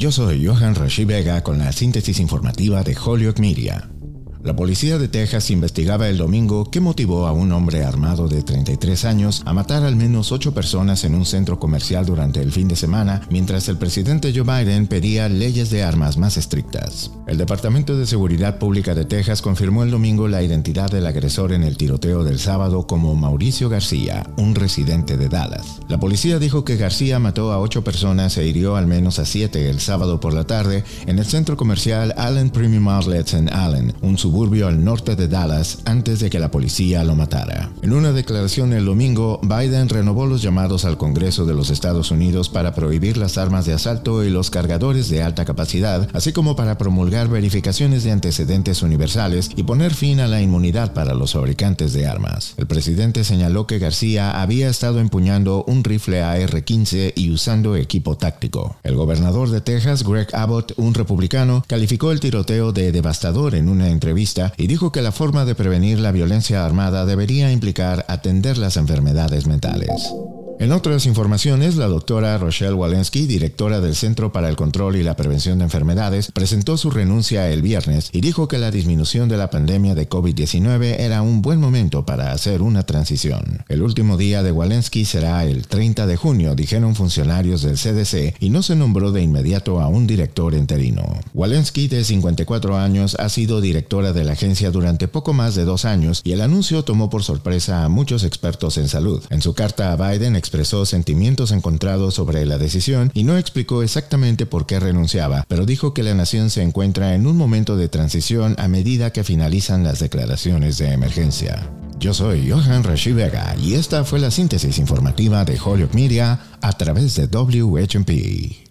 Yo soy Johan Rashi Vega con la síntesis informativa de Holyoke Media. La policía de Texas investigaba el domingo qué motivó a un hombre armado de 33 años a matar al menos ocho personas en un centro comercial durante el fin de semana, mientras el presidente Joe Biden pedía leyes de armas más estrictas. El Departamento de Seguridad Pública de Texas confirmó el domingo la identidad del agresor en el tiroteo del sábado como Mauricio García, un residente de Dallas. La policía dijo que García mató a ocho personas e hirió al menos a siete el sábado por la tarde en el centro comercial Allen Premium Outlets en Allen, un suburbio al norte de Dallas antes de que la policía lo matara. En una declaración el domingo, Biden renovó los llamados al Congreso de los Estados Unidos para prohibir las armas de asalto y los cargadores de alta capacidad, así como para promulgar verificaciones de antecedentes universales y poner fin a la inmunidad para los fabricantes de armas. El presidente señaló que García había estado empuñando un rifle AR-15 y usando equipo táctico. El gobernador de Texas, Greg Abbott, un republicano, calificó el tiroteo de devastador en una y dijo que la forma de prevenir la violencia armada debería implicar atender las enfermedades mentales. En otras informaciones, la doctora Rochelle Walensky, directora del Centro para el Control y la Prevención de Enfermedades, presentó su renuncia el viernes y dijo que la disminución de la pandemia de COVID-19 era un buen momento para hacer una transición. El último día de Walensky será el 30 de junio, dijeron funcionarios del CDC, y no se nombró de inmediato a un director interino. Walensky, de 54 años, ha sido directora de la agencia durante poco más de dos años y el anuncio tomó por sorpresa a muchos expertos en salud. En su carta a Biden, expresó sentimientos encontrados sobre la decisión y no explicó exactamente por qué renunciaba, pero dijo que la nación se encuentra en un momento de transición a medida que finalizan las declaraciones de emergencia. Yo soy Johan Rashi Vega y esta fue la síntesis informativa de Holyoke Media a través de WHMP.